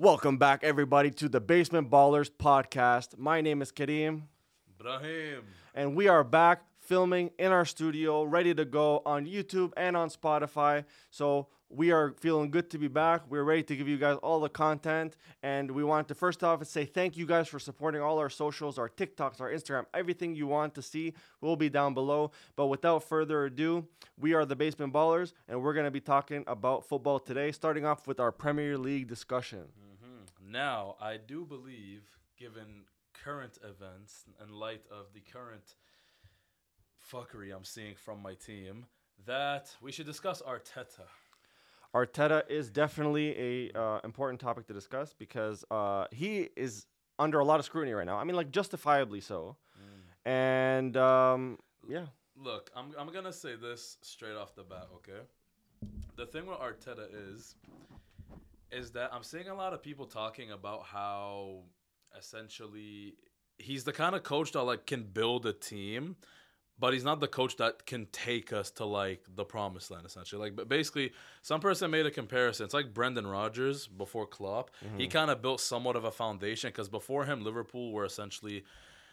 Welcome back, everybody, to the Basement Ballers podcast. My name is Kareem, Brahim. and we are back filming in our studio, ready to go on YouTube and on Spotify. So we are feeling good to be back. We're ready to give you guys all the content, and we want to first off say thank you guys for supporting all our socials, our TikToks, our Instagram, everything you want to see will be down below. But without further ado, we are the Basement Ballers, and we're gonna be talking about football today, starting off with our Premier League discussion. Mm-hmm. Now, I do believe, given current events and light of the current fuckery I'm seeing from my team, that we should discuss Arteta. Arteta is definitely a uh, important topic to discuss because uh, he is under a lot of scrutiny right now. I mean, like justifiably so. And um, yeah, Look, I'm, I'm going to say this straight off the bat, okay? The thing with Arteta is, is that I'm seeing a lot of people talking about how essentially he's the kind of coach that like can build a team, but he's not the coach that can take us to like the promised land essentially. Like, but basically, some person made a comparison. It's like Brendan Rodgers before Klopp. He mm-hmm. kind of built somewhat of a foundation because before him, Liverpool were essentially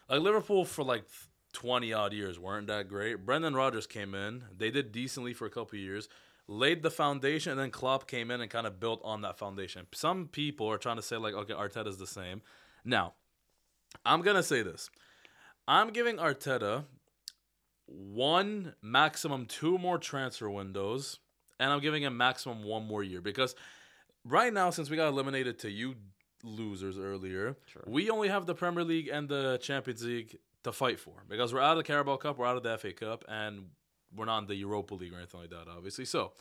like Liverpool for like 20 odd years weren't that great. Brendan Rodgers came in. They did decently for a couple of years, laid the foundation, and then Klopp came in and kind of built on that foundation. Some people are trying to say, like, okay, Arteta's the same. Now, I'm going to say this I'm giving Arteta one, maximum two more transfer windows, and I'm giving him maximum one more year because right now, since we got eliminated to you losers earlier, we only have the Premier League and the Champions League to fight for because we're out of the Carabao Cup, we're out of the FA Cup, and we're not in the Europa League or anything like that, obviously. So,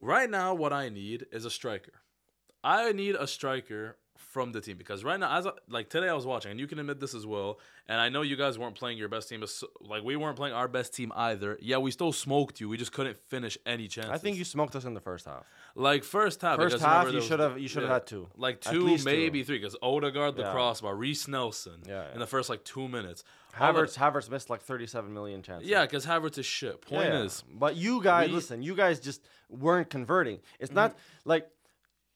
right now, what I need is a striker. I need a striker from the team because right now, as I, like today, I was watching, and you can admit this as well. And I know you guys weren't playing your best team, but so- like we weren't playing our best team either. Yeah, we still smoked you. We just couldn't finish any chances. I think you smoked us in the first half. like first half. First half, you should have you should have yeah, had two. like two, least two. maybe three, because Odegaard the Yeah. crossbar, Reiss Nelson Yeah, yeah. in the first like two minutes. Havertz Havertz missed like 37 million chances. yeah, because Havertz is shit. Point is, but you guys, we- listen, you guys just weren't converting. It's not Mm-hmm. like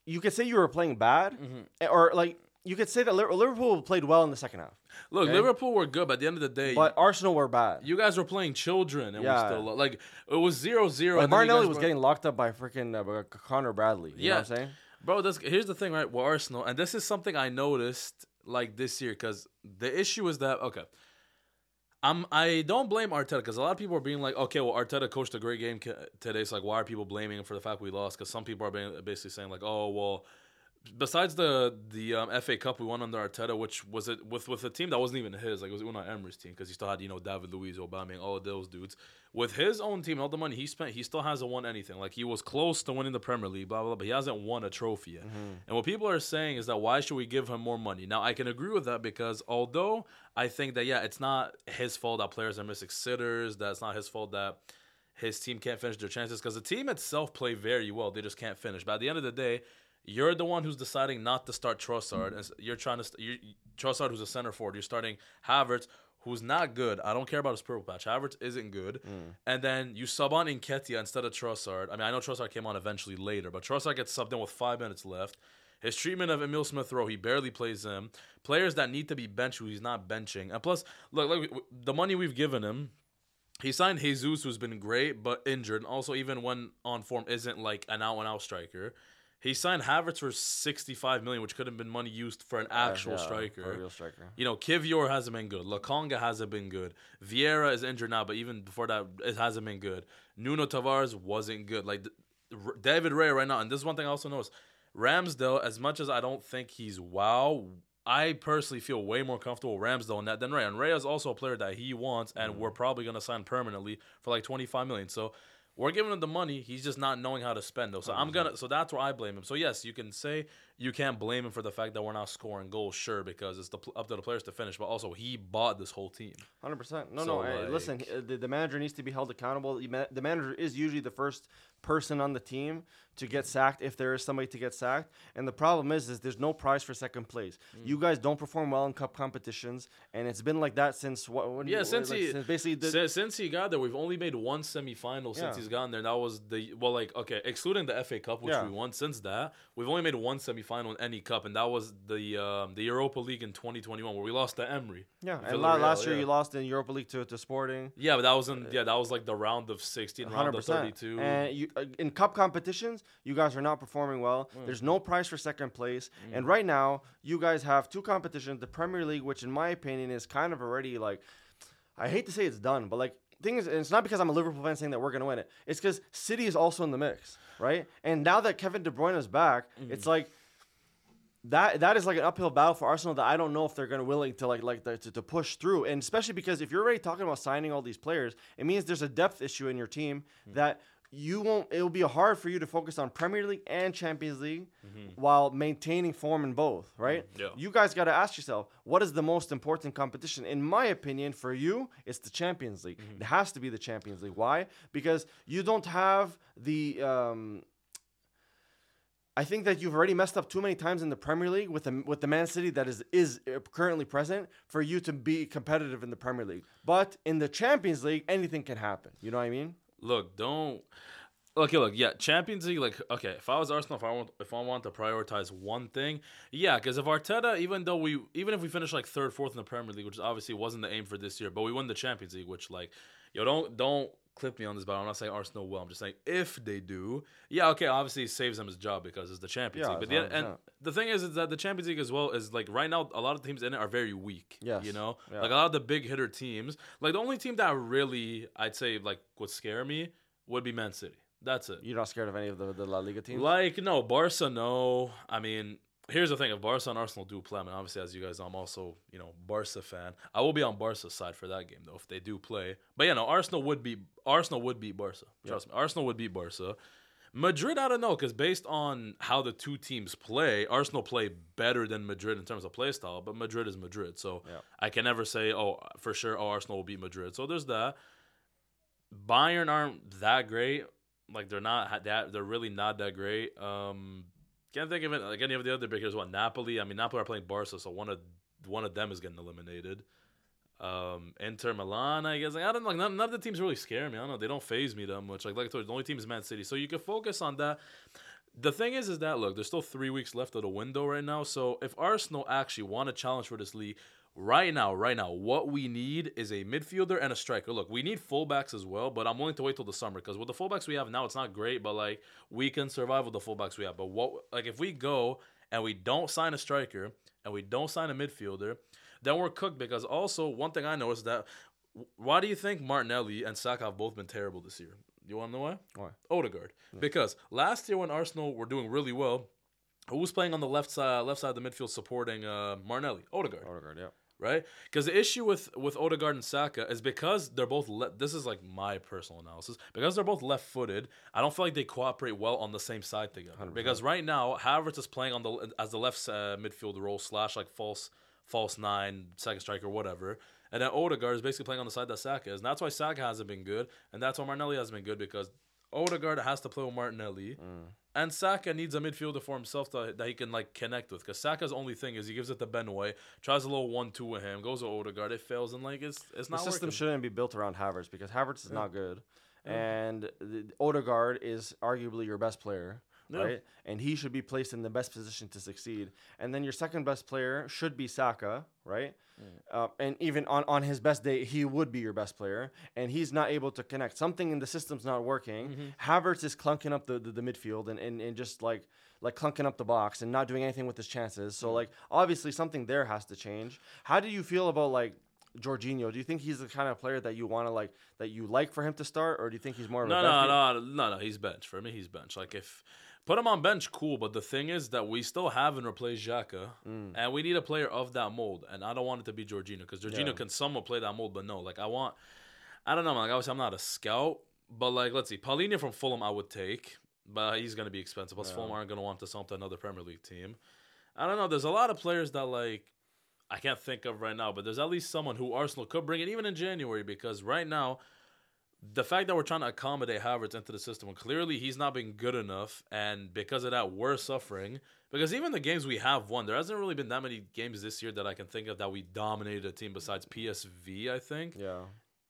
you could say you were playing bad, eh, or like you could say that Liverpool played well in the second half, look, Okay. Liverpool were good, but at the end of the day, but Arsenal were bad. you guys were playing children, and Yeah. we still like it was zero zero. Like and then Martinelli was were- getting locked up by freaking uh, Conor Bradley. You know what I'm saying? Bro, this, here's the thing, right? With Arsenal, and this is something I noticed like this year, because the issue is that okay, I'm I don't blame Arteta because a lot of people are being like, okay, well Arteta coached a great game today, so like why are people blaming him for the fact we lost? Because some people are being, basically saying like, oh well. Besides the the um, FA Cup we won under Arteta, which was it with with a team that wasn't even his, like it was Unai Emery's team, because he still had you know David Luiz, Aubameyang, all of those dudes. With his own team, all the money he spent, he still hasn't won anything. Like he was close to winning the Premier League, blah blah, blah but he hasn't won a trophy yet. And what people are saying is that why should we give him more money? Now I can agree with that because although I think that yeah, it's not his fault that players are missing sitters, that's not his fault that his team can't finish their chances because the team itself play very well. They just can't finish. But at the end of the day, you're the one who's deciding not to start Trossard. And you're trying to st- you Trossard, who's a center forward. You're starting Havertz, who's not good. I don't care about his purple patch. Havertz isn't good. Mm. And then you sub on Nketiah instead of Trossard. I mean, I know Trossard came on eventually later, but Trossard gets subbed in with five minutes left. His treatment of Emile Smith Rowe, he barely plays him. Players that need to be benched, who he's not benching. And plus, look, look, the money we've given him, he signed Jesus, who's been great but injured, and also even when on form isn't like an out and out striker. He signed Havertz for sixty five million, which could have been money used for an actual Yeah, striker. for a real striker. You know, Kiwior hasn't been good. Lokonga hasn't been good. Vieira is injured now, but even before that, it hasn't been good. Nuno Tavares wasn't good. Like David Raya right now, and this is one thing I also noticed. Ramsdale, as much as I don't think he's wow, I personally feel way more comfortable with Ramsdale in that than Raya. And Raya is also a player that he wants, and mm. we're probably going to sign permanently for like twenty five million. So we're giving him the money. He's just not knowing how to spend though. So oh, I'm gonna. So that's where I blame him. So yes, you can say you can't blame him for the fact that we're not scoring goals, sure, because it's the, up to the players to finish. But also, he bought this whole team. Hundred percent. No, So, no. eh, listen, uh, the, the manager needs to be held accountable. The manager is usually the first person on the team to get sacked if there is somebody to get sacked. And the problem is, is there's no prize for second place. Mm. You guys don't perform well in cup competitions, and it's been like that since what? what Yeah, what- since like, he since basically the, since, since he got there, we've only made one semifinal since Yeah. he's gotten there. And that was the well, like okay, excluding the FA Cup, which Yeah. we won. Since that, we've only made one semifinal. Final in any cup, and that was the um, the Europa League in 2021 where we lost to Emery. Yeah, and Villarreal, last year yeah. you lost in Europa League to, to Sporting. Yeah, but that was in yeah that was like the round of 16, round of 32. And you, uh, in cup competitions, you guys are not performing well. Mm. There's no prize for second place, and right now you guys have two competitions: the Premier League, which in my opinion is kind of already like, I hate to say it's done, but like thing is, and it's not because I'm a Liverpool fan saying that we're gonna win it. It's because City is also in the mix, right? And now that Kevin De Bruyne is back, Mm. it's like. That, that is like an uphill battle for Arsenal that I don't know if they're gonna willing to like like to, to push through. And especially because if you're already talking about signing all these players it means there's a depth issue in your team mm-hmm. that you won't it'll be hard for you to focus on Premier League and Champions League mm-hmm. while maintaining form in both mm-hmm. right? Yeah. you guys got to ask yourself what is the most important competition? In my opinion for you it's the Champions League. It has to be the Champions League. Why? Because you don't have the um I think that you've already messed up too many times in the Premier League with the with the Man City that is is uh, currently present for you to be competitive in the Premier League. But in the Champions League, anything can happen. You know what I mean? look, don't. Okay, look, yeah, Champions League. Like, okay, if I was Arsenal, if I want, if I want to prioritize one thing, yeah, because if Arteta, even though we, even if we finish like third, fourth in the Premier League, which obviously wasn't the aim for this year, but we won the Champions League, which like, yo, don't don't clip me on this, but I'm not saying Arsenal will. I'm just saying if they do, yeah, okay, obviously it saves them his job because it's the Champions Yeah, League. But the, and the thing is, is that the Champions League as well is like right now, a lot of teams in it are very weak. Yes, you know, yeah. like a lot of the big hitter teams. Like the only team that really, I'd say, like would scare me would be Man City. That's it. You're not scared of any of the, the La Liga teams? Like no, Barca, no. I mean, here's the thing: if Barca and Arsenal do play, I mean, obviously, as you guys know, I'm also you know Barca fan. I will be on Barca's side for that game though if they do play. But yeah, no, Arsenal would be Arsenal would beat Barca. Trust me, Arsenal would beat Barca. Madrid, I don't know, because based on how the two teams play, Arsenal play better than Madrid in terms of play style, but Madrid is Madrid. So Yeah. I can never say, oh, for sure, oh, Arsenal will beat Madrid. So there's that. Bayern aren't that great. Like they're not that. They're really not that great. Um, can't think of it like any of the other big hitters. What Napoli? I mean, Napoli are playing Barca, so one of one of them is getting eliminated. Um, Inter Milan, I guess. Like, I don't know. Like, none, none of the teams really scare me. I don't know. They don't phase me that much. Like, like I told you, the only team is Man City, so you can focus on that. The thing is, is that look, there's still three weeks left of the window right now. So if Arsenal actually want to challenge for this league, right now, right now, what we need is a midfielder and a striker. Look, we need fullbacks as well, but I'm willing to wait till the summer because with the fullbacks we have now, it's not great, but like we can survive with the fullbacks we have. But what, like, if we go and we don't sign a striker and we don't sign a midfielder, then we're cooked. Because also, one thing I know is that why do you think Martinelli and Saka have both been terrible this year? You want to know why? Why? Odegaard. Because last year when Arsenal were doing really well, who was playing on the left side, left side of the midfield supporting uh, Martinelli? Odegaard Odegaard, yeah. Right? Because the issue with with Odegaard and Saka is because they're both. Le- this is like my personal analysis. Because they're both left-footed, I don't feel like they cooperate well on the same side together. Because right now, Havertz is playing on the as the left uh, midfield role slash like false false nine, second striker, whatever. And then Odegaard is basically playing on the side that Saka is, and that's why Saka hasn't been good, and that's why Martinelli hasn't been good because Odegaard has to play with Martinelli. And Saka needs a midfielder for himself to, that he can like connect with. Because Saka's only thing is he gives it to Ben White, tries a little one-two with him, goes to Odegaard, it fails, and like it's it's not. The system working. shouldn't be built around Havertz because Havertz is not good. And the, Odegaard is arguably your best player, Yeah. right? And he should be placed in the best position to succeed. And then your second best player should be Saka, right? Mm. Uh, and even on, on his best day, he would be your best player. And he's not able to connect. Something in the system's not working. Mm-hmm. Havertz is clunking up the, the, the midfield and, and, and just like like clunking up the box and not doing anything with his chances. So mm. like obviously something there has to change. How do you feel about like Jorginho? Do you think he's the kind of player that you want to like that you like for him to start, or do you think he's more of No, a no, bench- no, no, no. He's bench for me. He's bench. Like if put him on bench, cool. But the thing is that we still haven't replaced Xhaka, mm. and we need a player of that mold. And I don't want it to be Jorginho because Jorginho Yeah. can somewhat play that mold, but no. Like I want, I don't know. man, Like obviously I'm not a scout, but like let's see, Palhinha from Fulham I would take, but he's gonna be expensive. Plus Fulham aren't gonna want to sell to another Premier League team. I don't know. There's a lot of players that like I can't think of right now, but there's at least someone who Arsenal could bring in even in January because right now the fact that we're trying to accommodate Havertz into the system, clearly he's not been good enough, and because of that, we're suffering. Because even the games we have won, there hasn't really been that many games this year that I can think of that we dominated a team besides PSV, I think. Yeah.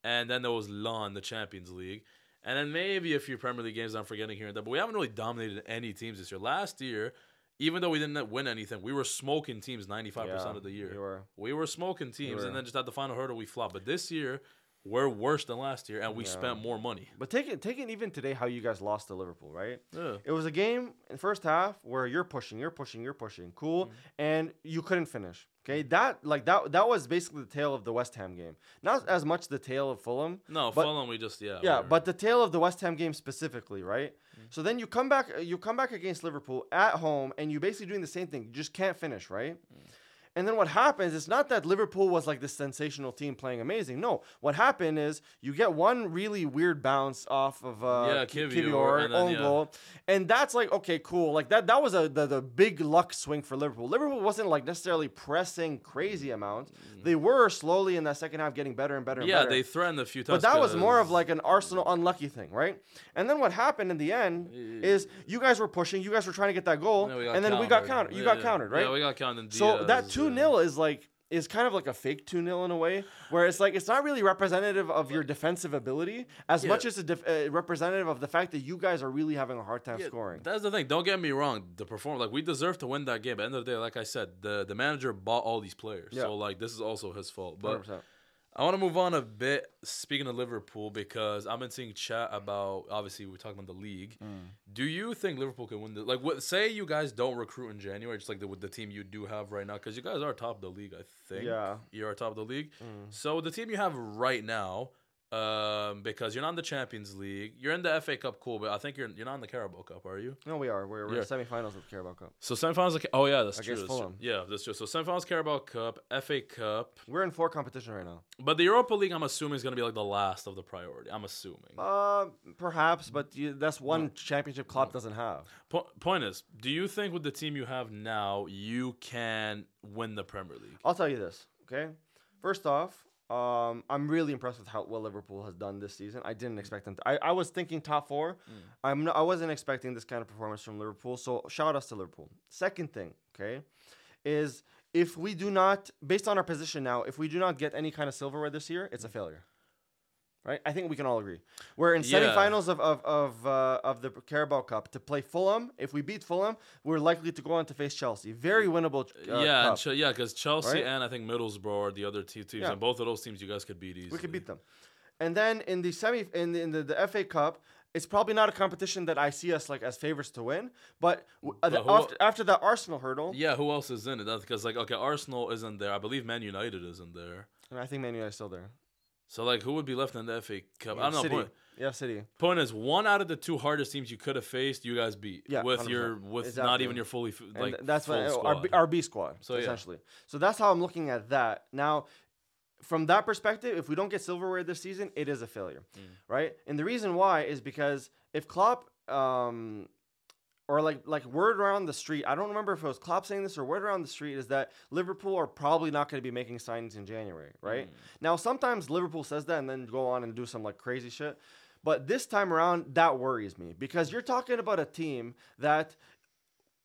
And then there was Lyon, the Champions League. And then maybe a few Premier League games I'm forgetting here and there, but we haven't really dominated any teams this year. Last year, even though we didn't win anything, we were smoking teams 95% Yeah, of the year. you were. We were smoking teams, were. and then just at the final hurdle, we flopped. But this year, we're worse than last year, and we Yeah. spent more money. But take it, take it even today how you guys lost to Liverpool, right? Yeah. It was a game in first half where you're pushing, you're pushing, you're pushing, cool, Mm-hmm. and you couldn't finish. Okay, that like that that was basically the tale of the West Ham game. Not as much the tale of Fulham. No, But- Fulham, we just yeah. Yeah, but the tale of the West Ham game specifically, right? Mm-hmm. So then you come back, you come back against Liverpool at home, and you basically doing the same thing. You just can't finish, right? Mm. And then what happens? It's not that Liverpool was like this sensational team playing amazing. No, what happened is you get one really weird bounce off of uh, Yeah, Ki- Kiwior, and then, own yeah. goal, and that's like okay, cool. Like that, that was a the, the big luck swing for Liverpool. Liverpool wasn't like necessarily pressing crazy amounts. They were slowly in that second half getting better and better. And Mm. yeah, better. they threatened a few times. But that was more of like an Arsenal unlucky thing, right? And then what happened in the end is you guys were pushing, you guys were trying to get that goal, Yeah, we got and then we got countered. countered. You Yeah, got yeah. countered, right? Yeah, we got counted. so that Diaz, 2 uh, 0 is like is kind of like a fake 2 0 in a way, where it's like it's not really representative of your defensive ability as Yeah. much as a def- uh, representative of the fact that you guys are really having a hard time Yeah, scoring. That's the thing. Don't get me wrong. The perform like we deserve to win that game. At the end of the day, like I said, the the manager bought all these players. Yeah. So like this is also his fault. But 100%. I want to move on a bit. Speaking of Liverpool, because I've been seeing chat about. Obviously, we're talking about the league. Mm. Do you think Liverpool can win the like? What say you guys don't recruit in January, just like the, with the team you do have right now? Because you guys are top of the league, I think. Yeah. Mm. you are top of the league. So the team you have right now, um, because you're not in the Champions League, you're in the FA Cup, cool, but I think you're you're not in the Carabao Cup, are you? No, we are. We're, we're Yeah. in semifinals of the Carabao Cup. So semifinals. Of, oh yeah, that's true. That's true. Yeah, that's true. So semifinals, Carabao Cup, FA Cup, We're in four competition right now. but the Europa League, I'm assuming is gonna be like the last of the priority. I'm assuming. Uh, perhaps, but you, that's one championship Klopp doesn't have. Po- point is, do you think with the team you have now, you can win the Premier League? I'll tell you this, okay? First off, um, I'm really impressed with how well Liverpool has done this season. I didn't mm. expect them to. I, I was thinking top four. Mm. I'm not, I wasn't expecting this kind of performance from Liverpool. So shout outs to Liverpool. Second thing, okay, is if we do not, based on our position now, if we do not get any kind of silverware this year, it's a mm. failure. Right, I think we can all agree. We're in Yeah. semifinals of of of, uh, of the Carabao Cup to play Fulham. If we beat Fulham, we're likely to go on to face Chelsea. Very winnable. Uh, yeah. Ch- yeah, because Chelsea Right? and I think Middlesbrough are the other two teams, Yeah. and both of those teams you guys could beat easily. We could beat them. And then in the semi in the, in the, the FA Cup, it's probably not a competition that I see us like as favorites to win. But, w- uh, after, after the Arsenal hurdle, Yeah, who else is in it? Because like, okay, Arsenal isn't there. I believe Man United isn't there. and I think Man United is still there. So like, who would be left in the FA Cup? I don't know. City. Point, Yeah, City. point is, one out of the two hardest teams you could have faced, you guys beat. Yeah, with 100%. your with not even your fully f- And like that's full what squad. our, B- our B squad, So, yeah. essentially. So that's how I'm looking at that. Now, from that perspective, if we don't get silverware this season, it is a failure, Mm. right? And the reason why is because if Klopp, um, or like like word around the street, I don't remember if it was Klopp saying this or word around the street is that Liverpool are probably not going to be making signings in January, right? Mm. Now sometimes Liverpool says that and then go on and do some like crazy shit. But this time around, that worries me because you're talking about a team that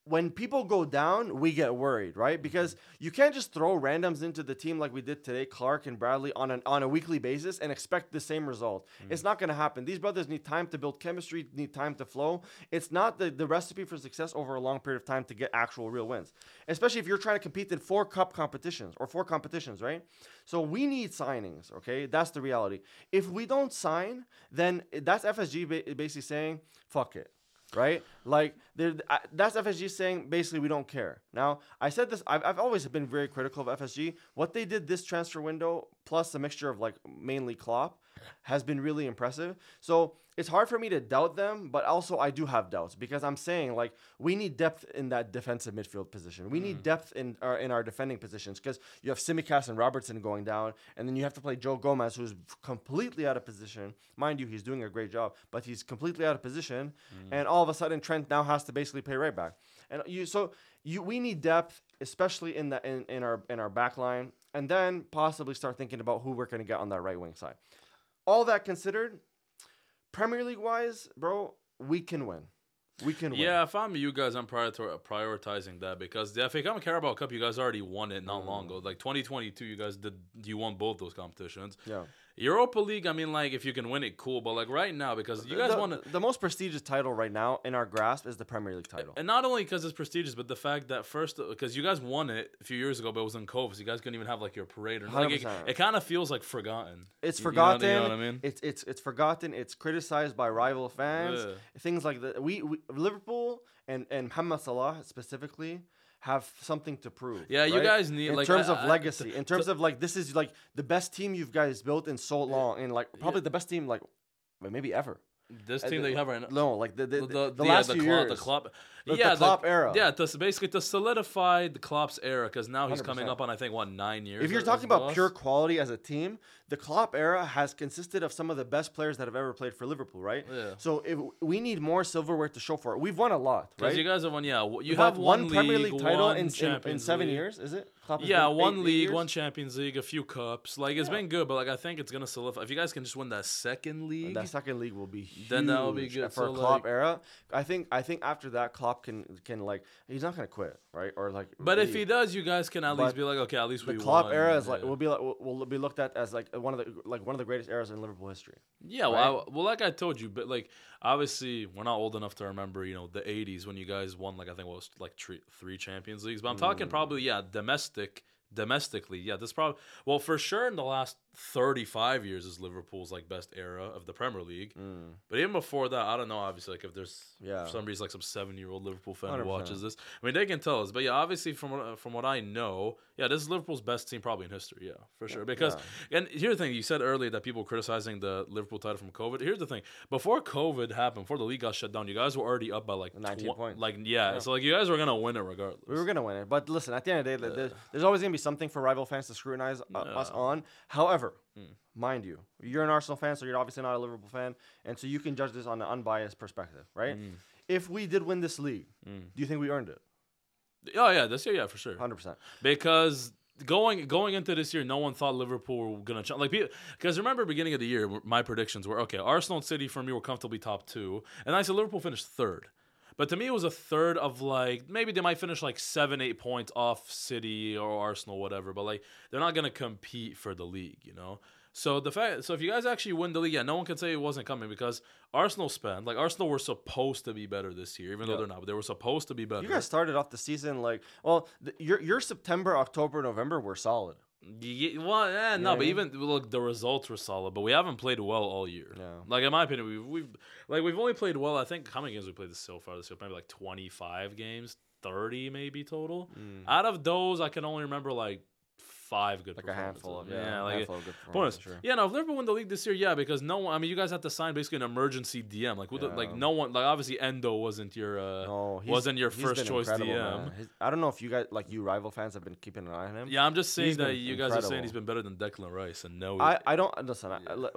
when people go down, we get worried, right? Mm-hmm. Because you can't just throw randoms into the team like we did today, Clark and Bradley, on an on a weekly basis and expect the same result. Mm-hmm. It's not going to happen. These brothers need time to build chemistry, need time to flow. It's not the, the recipe for success over a long period of time to get actual real wins, especially if you're trying to compete in four cup competitions or four competitions, right? So we need signings, okay? That's the reality. If we don't sign, then that's FSG ba- basically saying, fuck it right? Like that's FSG saying basically we don't care. Now I said this. I've, I've always been very critical of FSG. What they did this transfer window, plus a mixture of like mainly Klopp, has been really impressive. So it's hard for me to doubt them, but also I do have doubts because I'm saying like we need depth in that defensive midfield position. We need mm. depth in our in our defending positions because you have Tsimikas and Robertson going down, and then you have to play Joe Gomez, who's completely out of position. Mind you, he's doing a great job, but he's completely out of position, mm. and all of a sudden Trent now has to basically play right back. And you so you we need depth, especially in the in, in our in our back line, and then possibly start thinking about who we're going to get on that right wing side. All that considered, Premier League wise, bro, we can win. We can win. Yeah, if I'm you guys, I'm prioritizing that because the FA Cup and Carabao Cup, you guys already won it not long ago. Like 2022, you guys did, you won both those competitions. Yeah. Europa League, I mean, like if you can win it, cool. But like right now, because you guys want to, the most prestigious title right now in our grasp is the Premier League title. and not only because it's prestigious, but the fact that first, because you guys won it a few years ago, but it was in COVID, so you guys couldn't even have like your parade or like it, it kind of feels like forgotten. It's You- you know- forgotten. You know, what I mean? It's it's it's forgotten. It's criticized by rival fans. Yeah. Things like that. We, we Liverpool and and Mohamed Salah specifically have something to prove. Yeah, you guys need in like terms I- of I- legacy. In terms of like this is like the best team you've guys built in so long, and like probably the best team like maybe ever. This Uh, team that you have right now. No, like the the, The, the, the, last yeah, few Klopp, years. the Klopp, The- the yeah, Klopp era. Yeah, to, basically to solidify the Klopp's era because now he's coming 100%. up on I think what nine years. If you're talking about pure quality as a team, the Klopp era has consisted of some of the best players that have ever played for Liverpool, right? Yeah. So if we need more silverware to show for it, we've won a lot, right? you guys have won, yeah, you But have one, Premier league, League title in, in, in seven League. years, is it? Klopp Yeah, one eight- eight league, years? one Champions League, a few cups. Like it's Yeah. been good, but like I think it's gonna solidify. If you guys can just win that second league, That second league will be huge. Then that will be good. for So, Klopp like- era. I think I think after that, Klopp can can like he's not gonna quit, right? Or like. but if he does, you guys can at But least be like, okay, at least the we Klopp won. era is like yeah. will be like will, will be looked at as like one of the like one of the greatest eras in Liverpool history. Yeah, well, I, well, like I told you, but like obviously we're not old enough to remember, you know, the '80s when you guys won like I think what was like three, three Champions Leagues. But I'm talking Mm. probably yeah, domestic, domestically. Yeah, this probably well for sure in the last 35 years is Liverpool's like best era of the Premier League. Mm. But even before that, I don't know. Obviously, like if there's Yeah. for some reason like some seven year old Liverpool fan who 100%. watches this, I mean they can tell us. But yeah, obviously from what, from what I know, yeah, this is Liverpool's best team probably in history. Yeah, for sure. Because and here's the thing: you said earlier that people were criticizing the Liverpool title from COVID. Here's the thing: before COVID happened, before the league got shut down, you guys were already up by like 19 tw- points. Like yeah, Yeah. so like you guys were gonna win it regardless. We were gonna win it, but listen. At the end of the day, there- there's always gonna be something for rival fans to scrutinize uh, us on. However, Mm. mind you, you're an Arsenal fan, so you're obviously not a Liverpool fan, and so you can judge this on an unbiased perspective, right? Mm. If we did win this league, Mm. do you think we earned it? Oh yeah, this year, yeah, for sure. Hundred percent. because going going into this year, no one thought Liverpool were gonna ch- like because remember beginning of the year, my predictions were okay. Arsenal and City for me were comfortably top two, and I said Liverpool finished third. But to me, it was a third of like maybe they might finish like seven, eight points off City or Arsenal, whatever. But like they're not gonna compete for the league, you know. So the fact, so if you guys actually win the league, yeah, no one can say it wasn't coming because Arsenal spent like Arsenal were supposed to be better this year, even though they're not. But they were supposed to be better. You guys started off the season like well, th- your your September, October, November were solid. Yeah, well, eh, no, but even look, the results were solid, but we haven't played well all year. Yeah. Like in my opinion, we've we've like we've only played well. I think how many games we played this so far this year? Maybe like twenty five games, thirty maybe total. Mm. Out of those, I can only remember like five good, Like a handful of yeah, yeah, a like handful of good bonus. performances, sure. Yeah, no, if Liverpool win the league this year, yeah, because no one. I mean, you guys have to sign basically an emergency DM. Like, the, like no one. Like, obviously, Endo wasn't your. Uh, No, wasn't your first choice DM. His- I don't know if you guys like you rival fans have been keeping an eye on him. Yeah, I'm just saying He's that you guys are saying he's been better than Declan Rice, and no, I, I don't listen. I, I,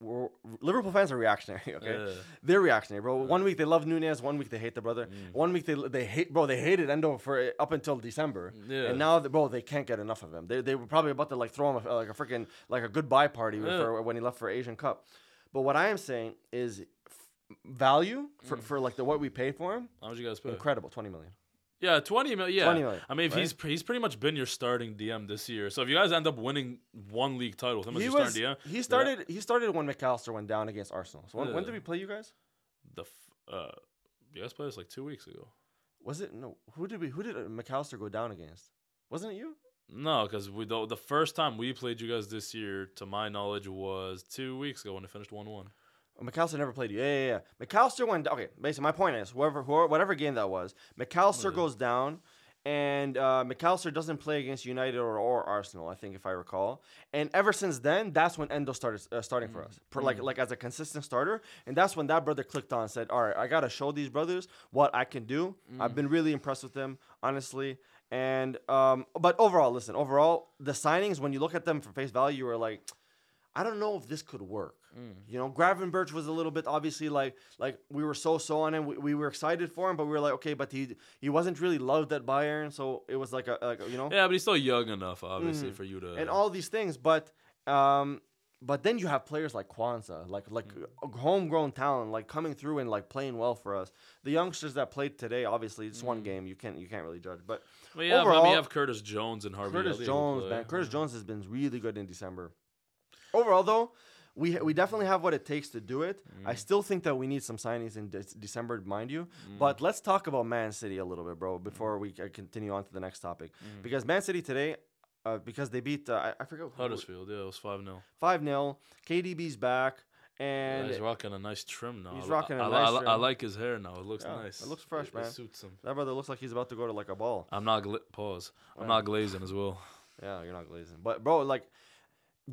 Liverpool fans are reactionary. Okay, Yeah. they're reactionary, bro. One week they love Nunez, one week they hate the brother. Mm. One week they they hate, bro. They hated Endo for up until December, Yeah. and now, bro, they can't get enough of him. They, they were probably about to like throw him a, like a freaking like a goodbye party Yeah. for when he left for Asian Cup. But what I am saying is f- value for, Mm. for like the what we paid for him, How much you guys pay? incredible, twenty million. Yeah, twenty million. Yeah, 20 million, I mean, if right? he's he's pretty much been your starting DM this year. So if you guys end up winning one league title him as He your starting DM, he started he started when McAllister went down against Arsenal. So when, when did we play you guys? the f- uh, you guys played us like two weeks ago. Was it no? Who did we? Who did McAllister go down against? Wasn't it you? No, because we the, the first time we played you guys this year, to my knowledge, was two weeks ago when it finished one one. Oh, McAllister never played you. Yeah, yeah, yeah. McAllister went. Okay, basically, my point is, whoever, whoever whatever game that was, McAllister Yeah. goes down, and uh, McAllister doesn't play against United or, or Arsenal, I think, if I recall. And ever since then, that's when Endo started uh, starting for us, per, like like as a consistent starter. And that's when that brother clicked on, and said, "All right, I gotta show these brothers what I can do." I've been really impressed with them, honestly. And um, but overall, listen, overall, the signings when you look at them for face value, you were like. I don't know if this could work. You know, Gravenberch was a little bit obviously like like we were so so on him. We, we were excited for him, but we were like, okay, but he he wasn't really loved at Bayern, so it was like a, like a you know, Yeah, but he's still young enough, obviously, Mhm. for you to. and all these things. But um, but then you have players like Quansah, like like a homegrown talent, like coming through and like playing well for us. The youngsters that played today, obviously, it's one game. You can't you can't really judge, but But yeah, but I mean, overall, you have Curtis Jones and Harvey. Curtis Jones, man, Curtis Jones has been really good in December. Overall, though, we we definitely have what it takes to do it. Mm. I still think that we need some signings in De- December, mind you. But let's talk about Man City a little bit, bro, before we uh, continue on to the next topic. Mm. Because Man City today, uh, because they beat uh, I, I forget Huddersfield, yeah, it was five 0 five 0 KDB's back, and he's rocking a nice trim now. He's rocking a I, nice I, I trim. like his hair now. It looks Yeah, nice. it looks fresh, it, man. It suits him. that brother looks like he's about to go to like a ball. I'm not gla- pause. I'm Yeah. not glazing as well. Yeah, you're not glazing, but bro, like.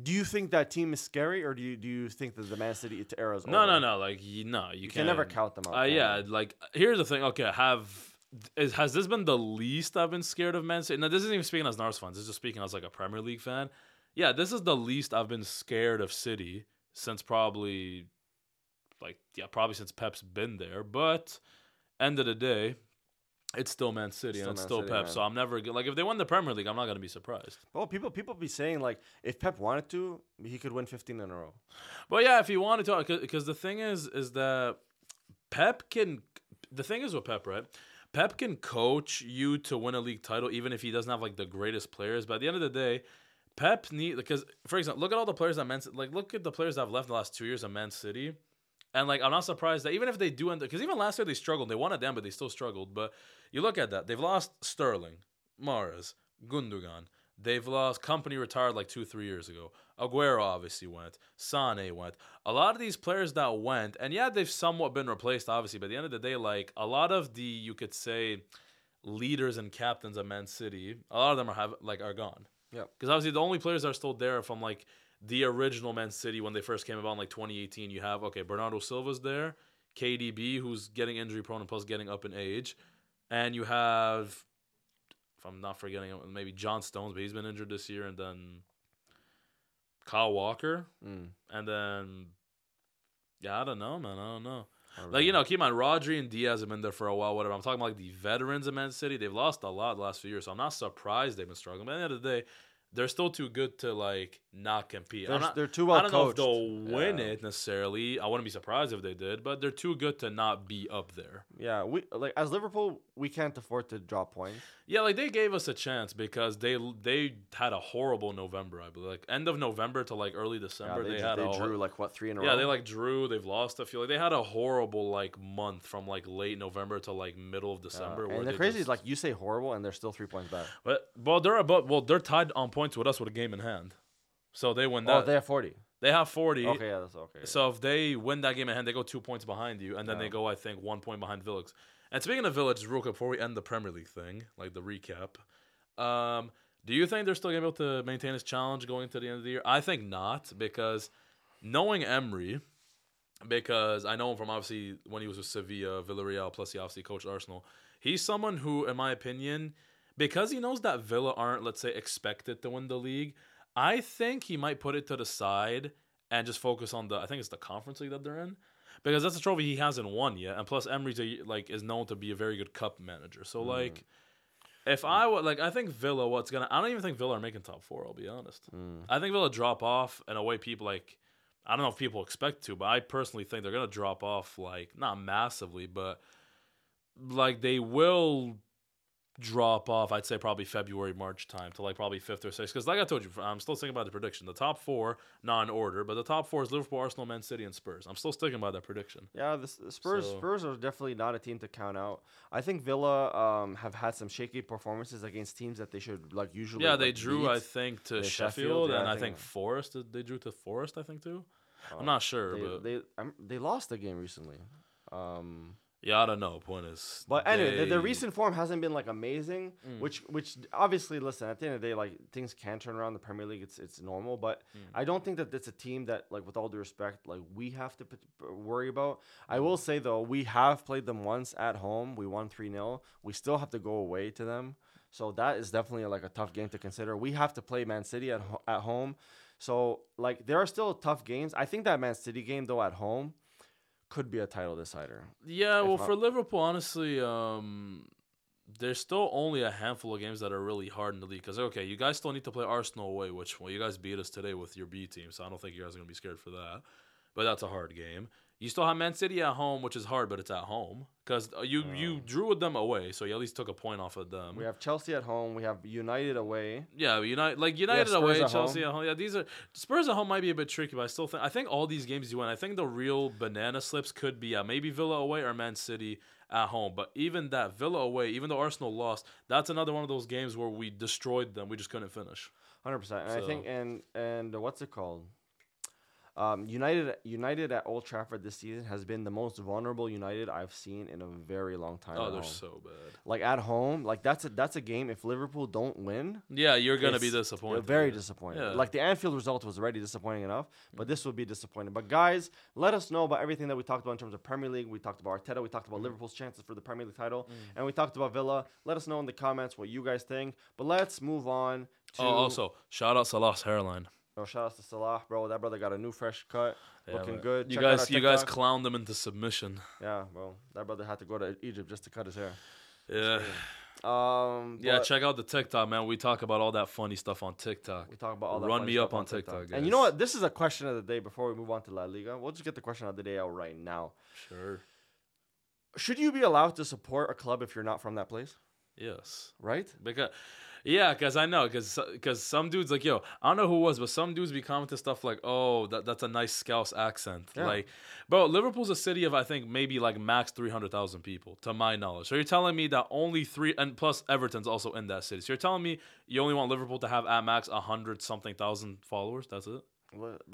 Do you think that team is scary, or do you do you think that the Man City era is No, over? no, no. Like you, no, you, You can never count them out. Uh, yeah, like here's the thing. Okay, have is, has this been the least I've been scared of Man City? Now, this isn't even speaking as an fans. fan. This is just speaking as like a Premier League fan. Yeah, this is the least I've been scared of City since probably, like, yeah, probably since Pep's been there. But end of the day, it's still Man City and it's still City, Pep. man. So I'm never g- like if they win the Premier League, I'm not gonna be surprised. Well, people people be saying like if Pep wanted to, he could win 15 in a row. But yeah, if he wanted to, because the thing is, is that Pep can. The thing is with Pep, right? Pep can coach you to win a league title, even if he doesn't have like the greatest players. But at the end of the day, Pep need because, for example, look at all the players that Man City, like look at the players that have left the last two years of Man City, and like I'm not surprised that even if they do end, because even last year they struggled, they won at them, but they still struggled. But you look at that, they've lost Sterling, Mahrez, Gundogan. They've lost Kompany retired like two, three years ago. Aguero obviously went. Sane went. A lot of these players that went, and yeah, they've somewhat been replaced, obviously. But at the end of the day, like a lot of the you could say leaders and captains of Man City, a lot of them are have like are gone. Yeah. Because obviously the only players that are still there from like the original Man City when they first came about in like 2018. You have okay, Bernardo Silva's there, KDB who's getting injury prone and plus getting up in age, and you have if I'm not forgetting maybe John Stones, but he's been injured this year, and then Kyle Walker, Mm. and then yeah, I don't know, man, I don't know. I don't Like you know, keep in mind, Rodri and Dias have been there for a while. Whatever. I'm talking about like the veterans of Man City. They've lost a lot the last few years, so I'm not surprised they've been struggling. But at the end of the day, they're still too good to like not compete. They're, not, they're too well I don't know if they'll win Yeah. it necessarily. I wouldn't be surprised if they did, but they're too good to not be up there. Yeah, we like as Liverpool, we can't afford to drop points. Yeah, like they gave us a chance because they they had a horrible November. I believe, like end of November to like early Yeah, December. they, they, had they a drew like what three in a Yeah, row. Yeah, they like drew. They've lost. I feel like they had a horrible like month from like late November to like middle of Yeah, December. where and the crazy is like you say horrible, and they're still three points back. but well, they're about well, they're tied on points with us with a game in hand. So they win Oh, that. they have 40. they have forty. Okay, yeah, that's okay. So if they win that game in hand, they go two points behind you, and then Yeah. they go, I think, one point behind Villa. And speaking of Villa, real quick before we end the Premier League thing, like the recap, um, do you think they're still gonna be able to maintain this challenge going to the end of the year? I think not, because knowing Emery, because I know him from obviously when he was with Sevilla, Villarreal, plus he obviously coached Arsenal. He's someone who, in my opinion, because he knows that Villa aren't, let's say, expected to win the league, I think he might put it to the side and just focus on the. I think it's the conference league that they're in, because that's a trophy he hasn't won yet, and plus Emery's a, like is known to be a very good cup manager. So like, if I would like, I think Villa, what's gonna? I don't even think Villa are making top four. I'll be honest. Mm. I think Villa drop off in a way people like. I don't know if people expect to, but I personally think they're gonna drop off like not massively, but like they will drop off. I'd say probably February, March time to like probably fifth or sixth. Because like I told you, I'm still thinking about the prediction. The top four, not in order, but the top four is Liverpool, Arsenal, Man City, and Spurs. I'm still sticking by that prediction. Yeah, the, the Spurs So- Spurs are definitely not a team to count out. I think Villa um, have had some shaky performances against teams that they should like usually. Yeah, they like, drew, beat. I think, to Sheffield, Sheffield, yeah, and I I think, think- Forest. They drew to Forest, I think too. Uh, I'm not sure, They but they um, they lost the game recently. Um, yeah, I don't know. Point is, but anyway, the, the recent form hasn't been like amazing. Mm. Which which obviously, listen, at the end of the day, like things can turn around the Premier League. It's it's normal, but Mm. I don't think that it's a team that like with all due respect, like we have to p- p- worry about. I will say though, we have played them once at home. We won three 0 We still have to go away to them. So that is definitely like a tough game to consider. We have to play Man City at ho- at home. So like there are still tough games. I think that Man City game though at home could be a title decider. Yeah, well, not- for Liverpool, honestly, um, there's still only a handful of games that are really hard in the league. Because okay, you guys still need to play Arsenal away, which well, you guys beat us today with your B team, so I don't think you guys are gonna be scared for that. But that's a hard game. You still have Man City at home, which is hard, but it's at home because you you drew with them away, so you at least took a point off of them. We have Chelsea at home. We have United away. Yeah, United like United away, at Chelsea home. at home. Yeah, these are Spurs at home might be a bit tricky, but I still think I think all these games you win. I think the real banana slips could be uh, maybe Villa away or Man City at home. But even that Villa away, even though Arsenal lost, that's another one of those games where we destroyed them. We just couldn't finish. Hundred percent. And I think and and uh, what's it called? Um, United United at Old Trafford this season has been the most vulnerable United I've seen in a very long time. Oh, they're home. so bad. like at home, like that's a that's a game. If Liverpool don't win, Yeah, you're gonna be disappointed. very disappointed. Yeah. Like the Anfield result was already disappointing enough, but this would be disappointing. But guys, let us know about everything that we talked about in terms of Premier League. We talked about Arteta. We talked Mm. about Liverpool's chances for the Premier League title, and we talked about Villa. Let us know in the comments what you guys think. But let's move on to. Oh, also shout out Salah's hairline. Oh, shout out to Salah, bro. That brother got a new fresh cut, Yeah, looking good. You Check guys, you guys TikTok. clowned them into submission. yeah, bro. That brother had to go to Egypt just to cut his hair. Yeah, Um, yeah. Check out the TikTok, man. We talk about all that funny stuff on TikTok. We talk about all that Run me up on TikTok, And you know what? This is a question of the day before we move on to La Liga. We'll just get the question of the day out right now. Sure. Should you be allowed to support a club if you're not from that place? Yes. Right? Because, yeah, because I know, because because some dudes like yo, I don't know who it was, but some dudes be commenting stuff like, "Oh, that, that's a nice Scouse accent." Yeah. Like, bro, Liverpool's a city of I think maybe like max three hundred thousand people, to my knowledge. So you're telling me that only three, and plus Everton's also in that city. So you're telling me you only want Liverpool to have at max a hundred something thousand followers? That's it.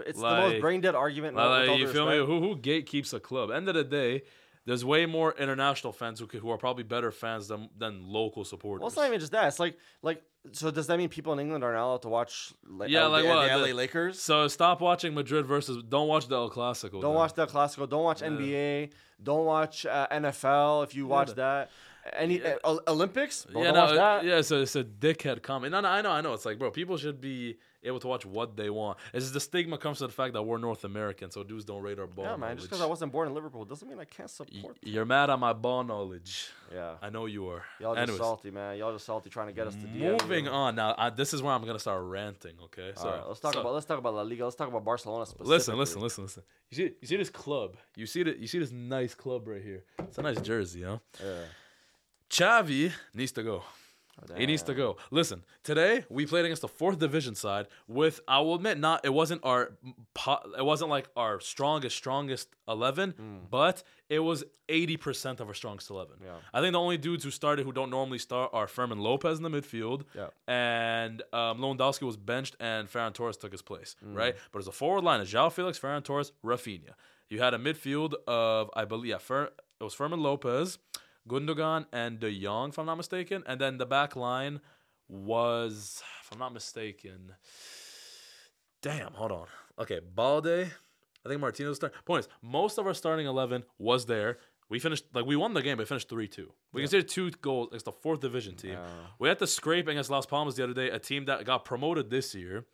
It's the most brain dead argument. Like, you feel me? respect. Who who gatekeeps a club? End of the day. There's way more international fans who, who are probably better fans than than local supporters. Well, it's not even just that. It's like, like, so does that mean people in England are not allowed to watch? Like, Yeah, L- like the, what, the LA the- Lakers. So stop watching Madrid versus. Don't watch the El Clasico. Don't watch the Classico. Don't watch Yeah. NBA. Don't watch uh, NFL. If you watch but- that, any Yeah, uh, Olympics. Yeah, no, that. yeah. So it's a dickhead comment. No, no, I know, I know. It's like, bro, people should be able to watch what they want. It's just the stigma comes to the fact that we're North American, so dudes don't rate our ball Yeah, man. Just because I wasn't born in Liverpool doesn't mean I can't Y- support. You're mad at my ball knowledge. Yeah. I know you are. Y'all just Anyways, salty, man. Y'all just salty trying to get us to moving you. on now. I, this is where I'm gonna start ranting. Okay, so All right, let's talk so- about let's talk about La Liga. Let's talk about Barcelona specifically. Listen, listen, listen, listen. You see, you see this club. You see the, you see this nice club right here. It's a nice jersey, huh? Yeah. Xavi needs to go. Oh, He needs to go. Listen, today we played against the fourth division side with I will admit not it wasn't our it wasn't like our strongest strongest 11, but it was 80% of our strongest 11. Hmm. Yeah. I think the only dudes who started who don't normally start are Fermin Lopez in the midfield Yeah. and um, Lewandowski was benched and Ferran Torres took his place, Hmm. right? But as a forward line, it's João Felix, Ferran Torres, Raphinha. You had a midfield of I believe yeah, Fer, it was Fermin Lopez, Gundogan, and De Jong, if I'm not mistaken, and then the back line was, if I'm not mistaken, damn, hold on, okay, Balde. I think Martinez started. Point is, most of our starting eleven was there. We finished like we won the game, but finished three two. We considered two goals against the fourth division team. Yeah. We had to scrape against Las Palmas the other day, a team that got promoted this year.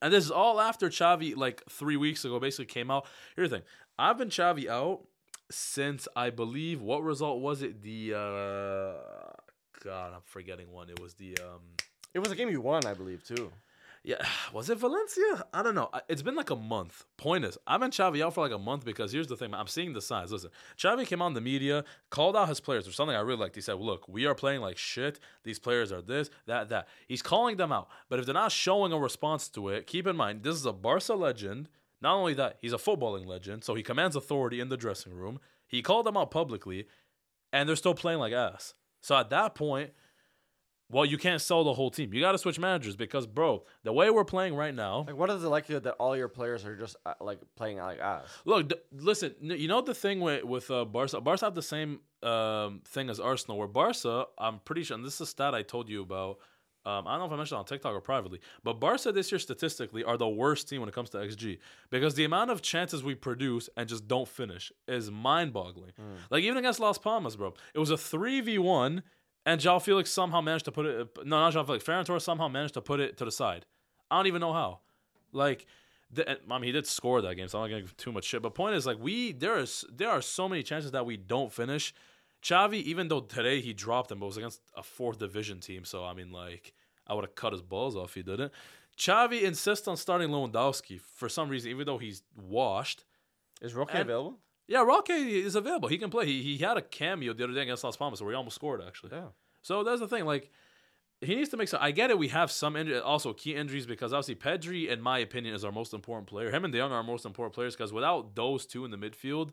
And this is all after Xavi, like three weeks ago, basically came out. Here's the thing I've been Xavi out since I believe, what result was it? The, uh, God, I'm forgetting one. It was the, um, It was a game you won, I believe, too. yeah, was it Valencia? I don't know. It's been like a month. Point is, I've been Xavi out for like a month because here's the thing, man. I'm seeing the signs. Listen, Xavi came on the media, called out his players. There's something I really liked. He said, "Look, we are playing like shit. These players are this, that, that." He's calling them out. But if they're not showing a response to it, keep in mind this is a Barca legend. Not only that, he's a footballing legend, so he commands authority in the dressing room. He called them out publicly, and they're still playing like ass. So at that point, well, you can't sell the whole team. You got to switch managers because, bro, the way we're playing right now. Like, what is the likelihood that all your players are just uh, like playing like ass? Look, d- listen. n- You know the thing with with uh, Barca. Barca have the same um, thing as Arsenal. Where Barca, I'm pretty sure, and this is a stat I told you about. Um, I don't know if I mentioned it on TikTok or privately, but Barca this year statistically are the worst team when it comes to XG because the amount of chances we produce and just don't finish is mind-boggling. Like even against Las Palmas, bro, it was a three v one, and João Felix somehow managed to put it. No, not João Felix. Ferran Torres somehow managed to put it to the side. I don't even know how. Like, the, I mean, he did score that game, so I'm not gonna give too much shit. But point is, like, we there is there are so many chances that we don't finish. Xavi, even though today he dropped him, but it was against a fourth division team, so I mean, like, I would have cut his balls off if he didn't. Xavi insists on starting Lewandowski for some reason, even though he's washed. Is Roque And- available? Yeah, Roque is available. He can play. He, he had a cameo the other day against Las Palmas where he almost scored actually. Yeah. So that's the thing. Like he needs to make some. I get it. We have some injury, also key injuries because obviously Pedri, in my opinion, is our most important player. Him and De Jong are our most important players because without those two in the midfield,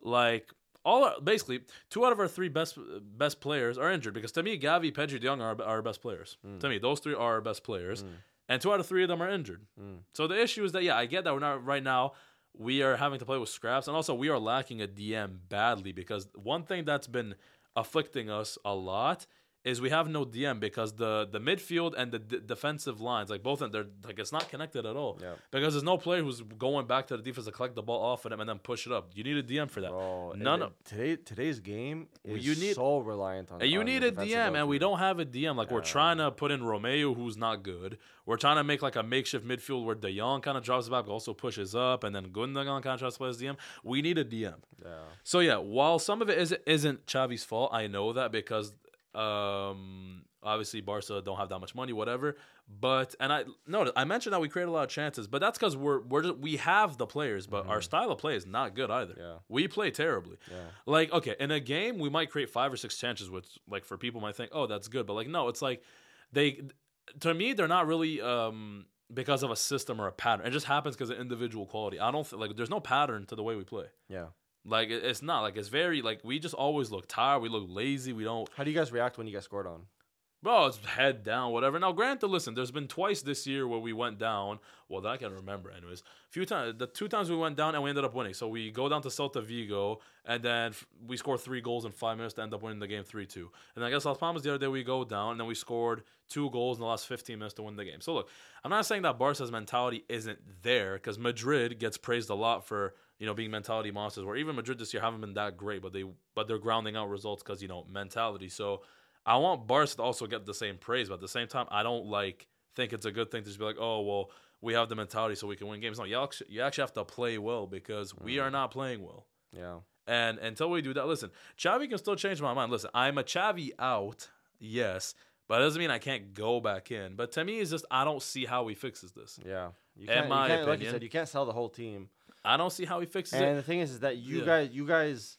like all our, basically two out of our three best best players are injured because to me Gavi, Pedri, De Jong are our best players. Mm. To me, those three are our best players, mm. and two out of three of them are injured. Mm. So the issue is that yeah, I get that we're not right now. We are having to play with scraps, and also we are lacking a DM badly because one thing that's been afflicting us a lot is we have no DM because the the midfield and the d- defensive lines, like both them, they're like it's not connected at all. Yeah. Because there's no player who's going back to the defense to collect the ball off of them and then push it up. You need a DM for that. Bro, None of today today's game is you need- so reliant on. and you on need a DM, and we don't have a DM. Like we're trying to put in Romeu, who's not good. We're trying to make like a makeshift midfield where De Jong kind of drops back, but also pushes up, and then Gundogan kind of tries to play as DM. We need a DM. Yeah. So yeah, while some of it isn't isn't Xavi's fault, I know that because um obviously Barca don't have that much money, whatever. But and I no, I mentioned that we create a lot of chances, but that's because we're we're just, we have the players, but our style of play is not good either. Yeah. We play terribly. Yeah. Like okay, in a game we might create five or six chances, which like for people might think, oh, that's good, but like no, it's like they to me they're not really um because of a system or a pattern. It just happens because of individual quality. I don't th- like there's no pattern to the way we play. Yeah. Like it's not like it's very like we just always look tired. We look lazy. We don't. How do you guys react when you get scored on? Bro, it's head down, whatever. Now, granted, listen, there's been twice this year where we went down. Well, that I can remember, anyways. A few times, the two times we went down and we ended up winning. So we go down to Celta Vigo, and then we score three goals in five minutes to end up winning the game three two. And I guess Las Palmas the other day we go down, and then we scored two goals in the last 15 minutes to win the game. So look, I'm not saying that Barca's mentality isn't there because Madrid gets praised a lot for you know being mentality monsters. Where even Madrid this year haven't been that great, but they but they're grounding out results because you know mentality. So. I want Barca to also get the same praise, but at the same time, I don't like think it's a good thing to just be like, oh well, we have the mentality so we can win games. No, you actually, you actually have to play well because we are mm. not playing well. Yeah. And until we do that, listen, Xavi can still change my mind. Listen, I'm a Xavi out, yes, but it doesn't mean I can't go back in. But to me, it's just I don't see how he fixes this. Yeah. You can't, my you can't like you said, you can't sell the whole team. I don't see how he fixes And it. And the thing is, is that you Yeah. guys, you guys,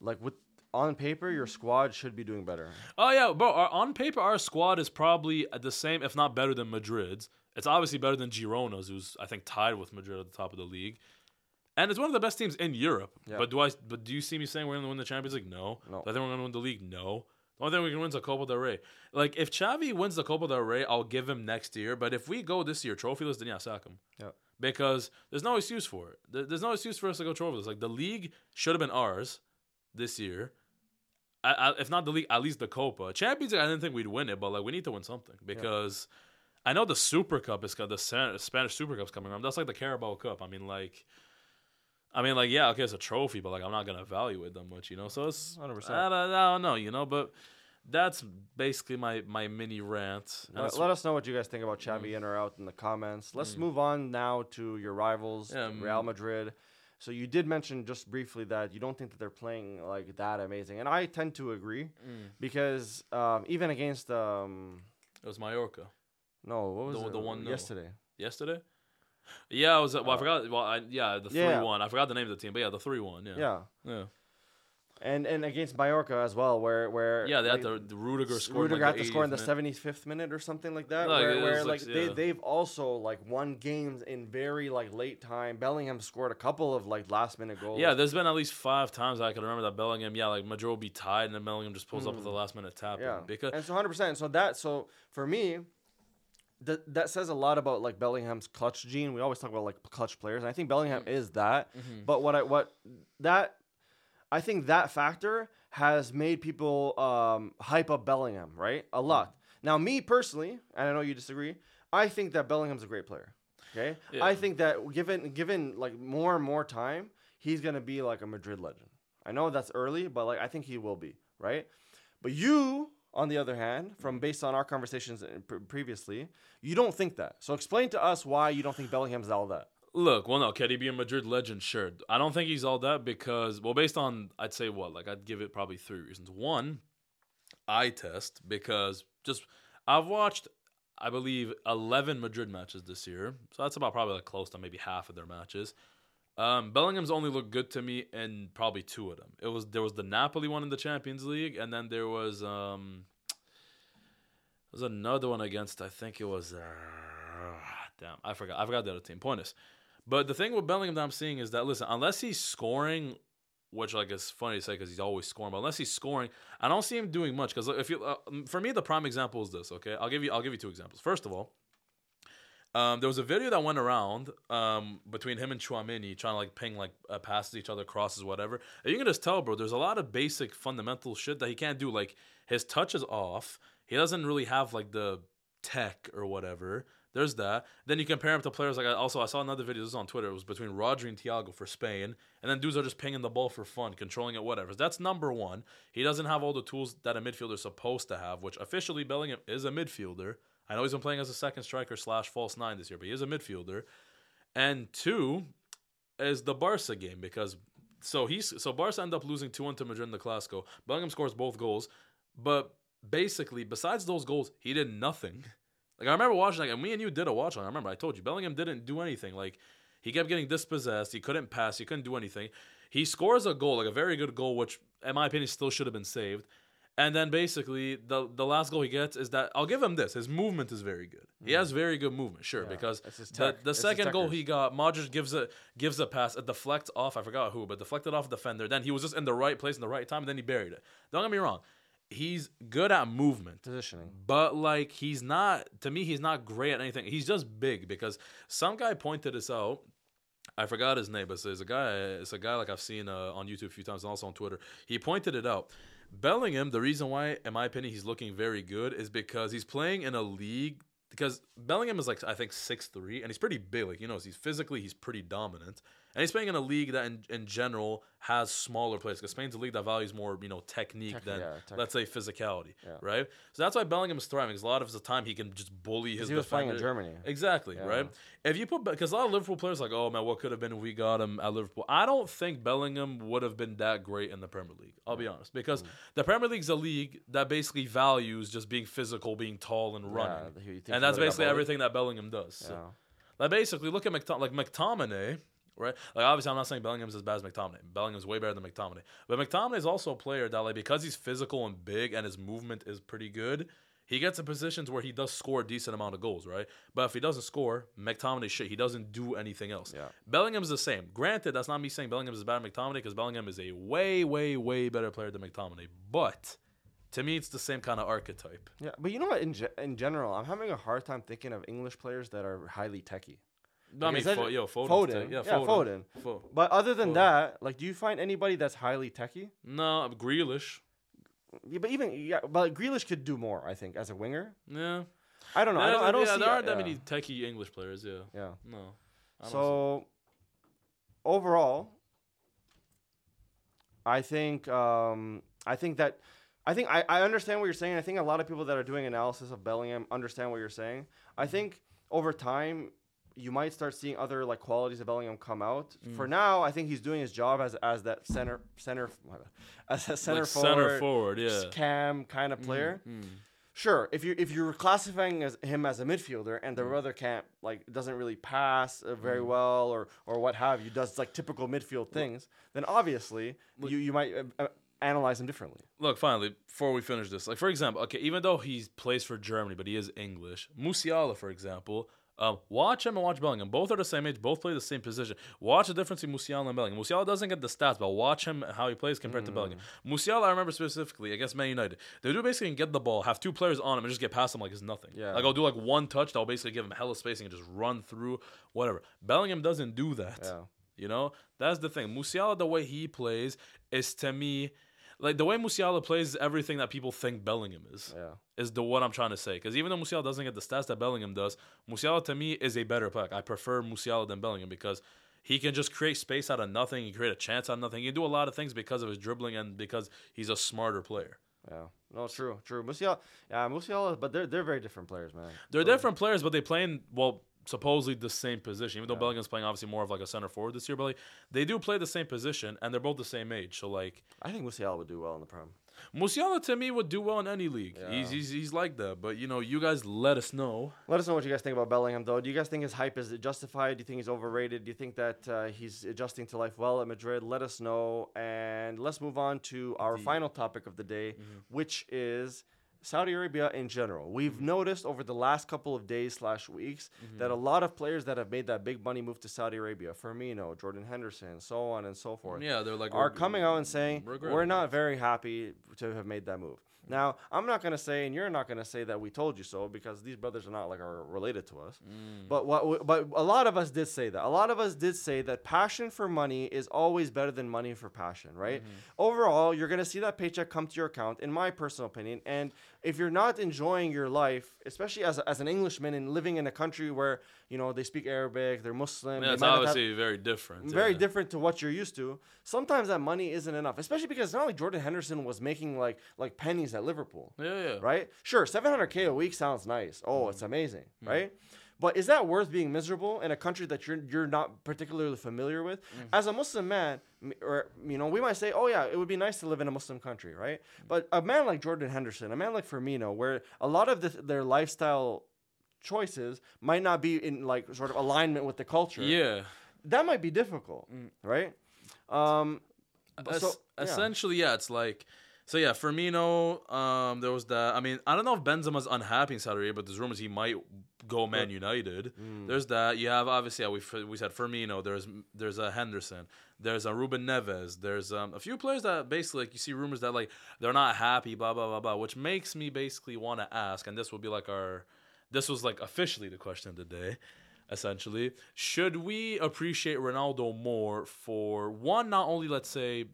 like with on paper, your squad should be doing better. Oh yeah, bro. Our, on paper, our squad is probably the same, if not better than Madrid's. It's obviously better than Girona's, who's I think tied with Madrid at the top of the league, and it's one of the best teams in Europe. Yeah. But do I? But do you see me saying we're going to win the Champions League? No. No. Do I think we're going to win the league? No. The only thing we can win is the Copa del Rey. Like if Xavi wins the Copa del Rey, I'll give him next year. But if we go this year trophyless, then yeah, sack him. Yeah. Because there's no excuse for it. There's no excuse for us to go trophyless. Like the league should have been ours this year. I, I, if not the league, at least the Copa. Champions League, I didn't think we'd win it, but like we need to win something because I know the Super Cup is the Spanish Super Cup's coming up. That's like the Carabao Cup. I mean, like, I mean, like, yeah, okay, it's a trophy, but like, I'm not gonna evaluate that much, you know. So it's 100%. I don't, I don't know, you know, but that's basically my my mini rant. Let, let us know what you guys think about Xavi in or out in the comments. Let's move on now to your rivals, Yeah, Real mm. Madrid. So you did mention just briefly that you don't think that they're playing like that amazing, and I tend to agree Mm. because um, even against um, it was Mallorca no, what was The- it? the one nil. yesterday? yesterday. Yeah, I was. Well, I forgot. Well, I, yeah, the three Uh, yeah. one. I forgot the name of the team, but yeah, the three one. Yeah. Yeah, Yeah. And and against Mallorca as well, where where Yeah, they had like. The Rudiger scored. Rudiger like the to score in the seventy fifth minute or something like that. Like, where where like they they've also like won games in very like late time. Bellingham scored a couple of like last minute goals. Yeah, there's been at least five times I can remember that Bellingham. Yeah, like Madrid will be tied, and then Bellingham just pulls up with the last minute tap. Mm. Yeah, because and so hundred percent. So that so for me, that that says a lot about like Bellingham's clutch gene. We always talk about like clutch players, and I think Bellingham Mm. is that. Mm-hmm. But what I what that I think that factor has made people um, hype up Bellingham right a lot. Now, me personally, and I know you disagree, I think that Bellingham's a great player. Okay, Yeah. I think that given given like more and more time, he's gonna be like a Madrid legend. I know that's early, but like I think he will be right. But you, on the other hand, from based on our conversations previously, you don't think that. So explain to us why you don't think Bellingham's all that. Look, well, no, can he be a Madrid legend? Sure. I don't think he's all that because, well, based on, I'd say what? Like, I'd give it probably three reasons. One, eye test, because just, I've watched, I believe, 11 Madrid matches this year. So that's about probably like close to maybe half of their matches. Um, Bellingham's only looked good to me in probably two of them. It was there was the Napoli one in the Champions League, and then there was um, there was another one against I think it was uh, damn I forgot I forgot the other team. Point is, but the thing with Bellingham that I'm seeing is that listen, unless he's scoring, which like is funny to say because he's always scoring, but unless he's scoring, I don't see him doing much. Because if you, uh, for me, the prime example is this. Okay, I'll give you I'll give you two examples. First of all. Um, there was a video that went around um, between him and Tchouameni trying to like ping like uh, passes each other, crosses, whatever. And you can just tell, bro. There's a lot of basic fundamental shit that he can't do. Like his touch is off. He doesn't really have like the tech or whatever. There's that. Then you compare him to players like I also I saw another video this was on Twitter. It was between Rodri and Thiago for Spain, and then dudes are just pinging the ball for fun, controlling it, whatever. That's number one. He doesn't have all the tools that a midfielder is supposed to have, which officially Bellingham is a midfielder. I know he's been playing as a second striker slash false nine this year, but he is a midfielder. And two is the Barca game because so he's so Barca end up losing two one to Madrid in the Clasico. Bellingham scores both goals, but basically besides those goals, he did nothing. Like I remember watching like and me and you did a watch on. I remember I told you Bellingham didn't do anything. Like he kept getting dispossessed. He couldn't pass. He couldn't do anything. He scores a goal, like a very good goal, which in my opinion still should have been saved. And then basically the the last goal he gets is that I'll give him this. His movement is very good. He has very good movement, sure, Yeah, because the, the second goal he got, Modric gives a gives a pass, it deflects off. I forgot who, but deflected off a defender. Then he was just in the right place in the right time, and then he buried it. Don't get me wrong, he's good at movement. Positioning. But like he's not to me, he's not great at anything. He's just big because some guy pointed this out. I forgot his name, but there's a guy. It's a guy like I've seen uh, on YouTube a few times and also on Twitter. He pointed it out. Bellingham, the reason why, in my opinion, he's looking very good is because he's playing in a league. Because Bellingham is like I think six three, and he's pretty big. Like you know, he's physically he's pretty dominant, and he's playing in a league that in, in general has smaller players. Because Spain's a league that values more you know technique Tech- than yeah, tech- let's say physicality, Yeah. right? So that's why Bellingham is thriving. Because a lot of the time he can just bully his. He was playing in. Germany. Exactly, Yeah. right? If you put because a lot of Liverpool players are like, oh man, what could have been if we got him at Liverpool? I don't think Bellingham would have been that great in the Premier League. I'll be honest, because Mm. the Premier League's a league that basically values just being physical, being tall and running, and that's basically everything that Bellingham does. So, like basically, look at McTom- like McTominay. Right, like obviously, I'm not saying Bellingham's as bad as McTominay. Bellingham's way better than McTominay, but McTominay is also a player that, like, because he's physical and big and his movement is pretty good, he gets in positions where he does score a decent amount of goals, right? But if he doesn't score, McTominay shit. He doesn't do anything else. Yeah. Bellingham's the same. Granted, that's not me saying Bellingham is as bad as McTominay because Bellingham is a way, way, way better player than McTominay. But to me, it's the same kind of archetype. Yeah, but you know what? In, ge- in general, I'm having a hard time thinking of English players that are highly techy. I mean, Fo- yo, Foden, tech- yeah, yeah, Foden. Foden. But other than Foden. that, like, do you find anybody that's highly techy? no, Grealish. Yeah, but even yeah, but Grealish could do more. I think as a winger. Yeah. I don't know. I don't, I don't yeah, see. there aren't that yeah, many techie English players. Yeah. Yeah. No. So overall, I think um, I think that I think I, I understand what you're saying. I think a lot of people that are doing analysis of Bellingham understand what you're saying. I think over time you might start seeing other like qualities of Bellingham come out. Mm. For now, I think he's doing his job as as that center center as a center like forward, center forward. Yeah. cam kind of player. Mm. Sure, if you if you're classifying as him as a midfielder and the Mm. other can't like doesn't really pass uh, very well or or what have you, does like typical midfield things, then obviously you you might uh, uh, analyze him differently. Look, finally, before we finish this, like for example, okay, even though he plays for Germany, but he is English. Musiala, for example, um, watch him and watch Bellingham. Both are the same age, both play the same position. Watch the difference between Musiala and Bellingham. Musiala doesn't get the stats, but watch him how he plays compared to Bellingham. Musiala, I remember specifically against Man United. They do basically get the ball, have two players on him, and just get past him like it's nothing. Yeah. Like I'll do like one touch, that'll basically give him hella spacing and just run through whatever. Bellingham doesn't do that. Yeah. You know, that's the thing. Musiala, the way he plays, is to me, like the way Musiala plays, everything that people think Bellingham is. Yeah. Is the what I'm trying to say. Because even though Musiala doesn't get the stats that Bellingham does, Musiala to me is a better player. I prefer Musiala than Bellingham because he can just create space out of nothing. He can create a chance out of nothing. He can do a lot of things because of his dribbling and because he's a smarter player. Yeah. No, true, true. Musiala, yeah, Musiala, but they're they're very different players, man. They're different players, but they play in well. Supposedly the same position. Even though Bellingham's playing obviously more of like a center forward this year, but like they do play the same position and they're both the same age. So like I think Musiala would do well in the Prem. Musiala to me would do well in any league. He's, Yeah. he's he's like that. But you know, you guys let us know. Let us know what you guys think about Bellingham, though. Do you guys think his hype is justified? Do you think he's overrated? Do you think that uh, he's adjusting to life well at Madrid? Let us know. And let's move on to our final topic of the day, which is Saudi Arabia in general. We've noticed over the last couple of days slash weeks that a lot of players that have made that big money move to Saudi Arabia, Firmino, Jordan Henderson, so on and so forth, Yeah, they're like are coming out and saying we're not very happy to have made that move. Now, I'm not gonna say, and you're not gonna say that we told you so, because these brothers are not like are related to us. Mm. But what? we- But a lot of us did say that. A lot of us did say that passion for money is always better than money for passion, right? Mm-hmm. Overall, you're gonna see that paycheck come to your account, in my personal opinion. And if you're not enjoying your life, especially as, a, as an Englishman and living in a country where you know they speak Arabic, they're Muslim, Yeah, they it's not have- obviously very different. very yeah. different to what you're used to. Sometimes that money isn't enough, especially because not like Jordan Henderson was making like like pennies at Liverpool, Yeah, yeah. right? Sure, 700k a week sounds nice. Oh, it's mm-hmm. amazing, mm-hmm. right? But is that worth being miserable in a country that you're you're not particularly familiar with? As a Muslim man, or you know, we might say, "Oh yeah, it would be nice to live in a Muslim country," right? But a man like Jordan Henderson, a man like Firmino, where a lot of the, their lifestyle choices might not be in like sort of alignment with the culture Yeah. that might be difficult, right? Um, Es- so- yeah. essentially, yeah, it's like so. Yeah, Firmino. Um, there was that. I mean, I don't know if Benzema's unhappy in Saudi Arabia, but there's rumors he might go Man United. Mm. There's that. You have obviously, yeah, we we said Firmino. There's there's a Henderson. There's a Ruben Neves. There's um, a few players that basically like you see rumors that like they're not happy, blah blah blah blah, which makes me basically want to ask, and this will be like our, this was like officially the question of the day essentially. Should we appreciate Ronaldo more for one, not only let's say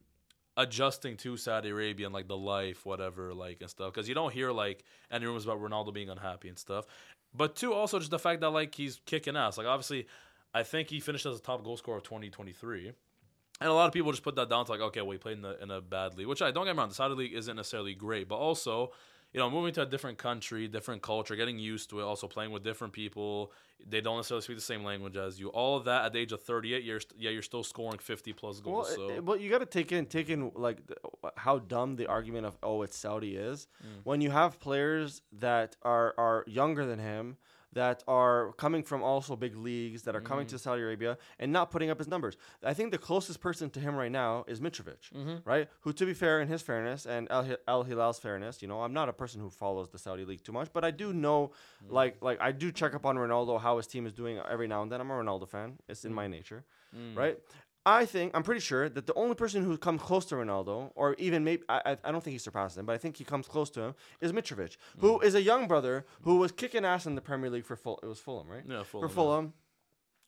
adjusting to Saudi Arabia and like the life, whatever, like and stuff, because you don't hear like any rumors about Ronaldo being unhappy and stuff. But two, also just the fact that like he's kicking ass. Like obviously, I think he finished as the top goal scorer of 2023. And a lot of people just put that down to like, okay, well, he played in, the, in a bad league, which I don't get me wrong, the Saudi league isn't necessarily great, but also, you know, moving to a different country, different culture, getting used to it, also playing with different people. They don't necessarily speak the same language as you. All of that at the age of 38 years, yeah, you're still scoring 50 plus goals. it- so it- but you got to take in take in like the, how dumb the argument of oh it's Saudi is mm. when you have players that are are younger than him that are coming from also big leagues that are coming to mm-hmm. Saudi Arabia and not putting up his numbers. I think the closest person to him right now is Mitrovic, mm-hmm. right? Who, to be fair, in his fairness and Al, Al Hilal's fairness, you know, I'm not a person who follows the Saudi league too much, but I do know, mm. like, like I do check up on Ronaldo how his team is doing every now and then. I'm a Ronaldo fan; it's in my mm. nature, mm. right? I think I'm pretty sure that the only person who comes close to Ronaldo, or even maybe I, I, don't think he surpasses him, but I think he comes close to him, is Mitrovic, who hmm. is a young brother who was kicking ass in the Premier League for full. It was Fulham, right? Yeah, for Fulham,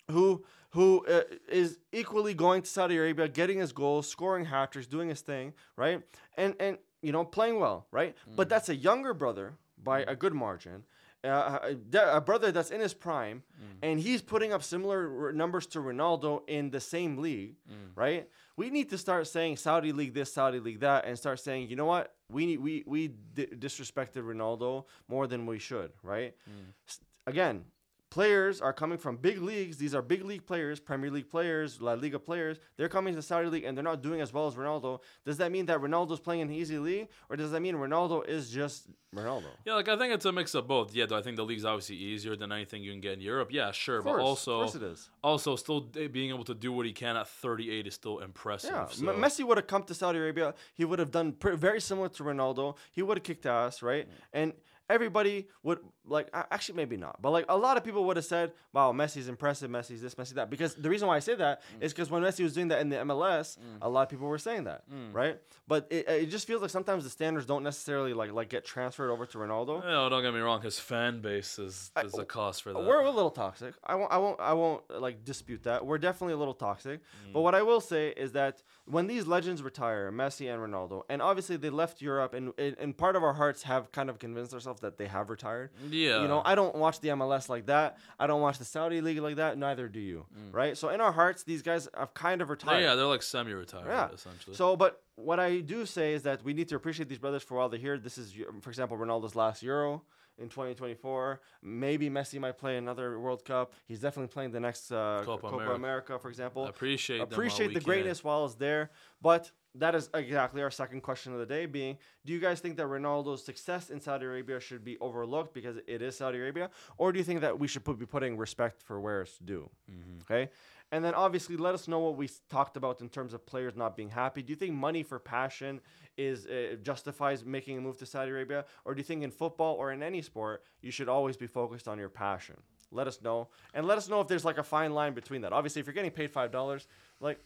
yeah. Who who uh, is equally going to Saudi Arabia, getting his goals, scoring hat tricks, doing his thing, right? And and you know playing well, right? But hmm. that's a younger brother by hmm. a good margin. Uh, uh, a, brother that's in his prime, mm. and he's putting up similar r- numbers to Ronaldo in the same league, mm. right? We need to start saying Saudi league this, Saudi league that, and start saying, you know what? We need we we di- disrespected Ronaldo more than we should, right? Mm. S- Again, players are coming from big leagues. These are big league players, Premier League players, La Liga players. They're coming to the Saudi league and they're not doing as well as Ronaldo. Does that mean that Ronaldo's playing in an easy league, or does that mean Ronaldo is just Ronaldo? Yeah, like I think it's a mix of both. Yeah, do I think the league's obviously easier than anything you can get in Europe? Yeah, sure, course, but also course it is. also still eh, being able to do what he can at 38 is still impressive. Yeah, so. M- Messi would have come to Saudi Arabia. He would have done pr- very similar to Ronaldo. He would have kicked ass, right? Mm. And everybody would like actually maybe not, but like a lot of people would have said, "Wow, Messi's impressive. Messi's this, Messi that." Because the reason why I say that mm. is because when Messi was doing that in the MLS, mm. a lot of people were saying that, mm. right? But it, it just feels like sometimes the standards don't necessarily like like get transferred over to Ronaldo. No, don't get me wrong. His fan base is is a cost for that. We're a little toxic. I won't. I won't. I won't like dispute that. We're definitely a little toxic. But what I will say is that when these legends retire, Messi and Ronaldo, and obviously they left Europe, and and part of our hearts have kind of convinced ourselves that they have retired. yeah, You know, I don't watch the MLS like that. I don't watch the Saudi league like that. Neither do you, mm. right? So in our hearts, these guys have kind of retired. yeah, they're like semi-retired Yeah. essentially. So, but what I do say is that we need to appreciate these brothers for while they're here. This is, um, for example, Ronaldo's last Euro. In 2024. Maybe Messi might play another World Cup. He's definitely playing the next uh, Copa Copa, America. America. for example. appreciate Appreciate the can. greatness while it's there, but that is exactly our second question of the day being do you guys think that ronaldo's success in saudi arabia should be overlooked because it is saudi arabia or do you think that we should put, be putting respect for where it's due Mm-hmm. okay and then obviously let us know what we talked about in terms of players not being happy. Do you think money for passion is uh, justifies making a move to saudi arabia? Or do you think in football or in any sport you should always be focused on your passion? Let us know. And let us know if there's like a fine line between that. Obviously if you're getting paid five dollars like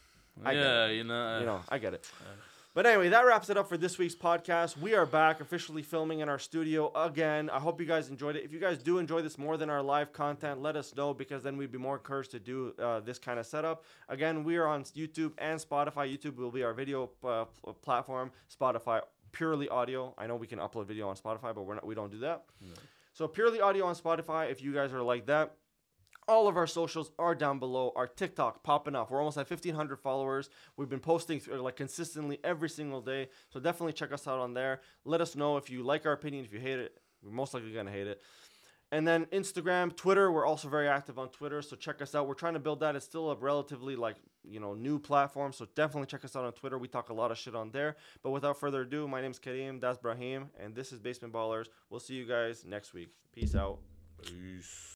I get it. Yeah, you know, you know, I get it. But anyway, that wraps it up for this week's podcast. We are back officially filming in our studio again. I hope you guys enjoyed it. If you guys do enjoy this more than our live content, let us know because then we'd be more encouraged to do uh, this kind of setup. Again, we are on YouTube and Spotify. YouTube will be our video uh, platform. Spotify purely audio. I know we can upload video on Spotify, but we're not. We don't do that. So purely audio on Spotify. If you guys are like that, all of our socials are down below. Our TikTok popping off. We're almost at 1,500 followers. We've been posting uh, like consistently every single day. So definitely check us out on there. Let us know if you like our opinion. If you hate it, we're most likely gonna hate it. And then Instagram, Twitter. We're also very active on Twitter. So check us out. We're trying to build that. It's still a relatively like you know new platform. So definitely check us out on Twitter. We talk a lot of shit on there. But without further ado, my name's Kareem. That's Brahim, and this is Basement Ballers. We'll see you guys next week. Peace out. Peace.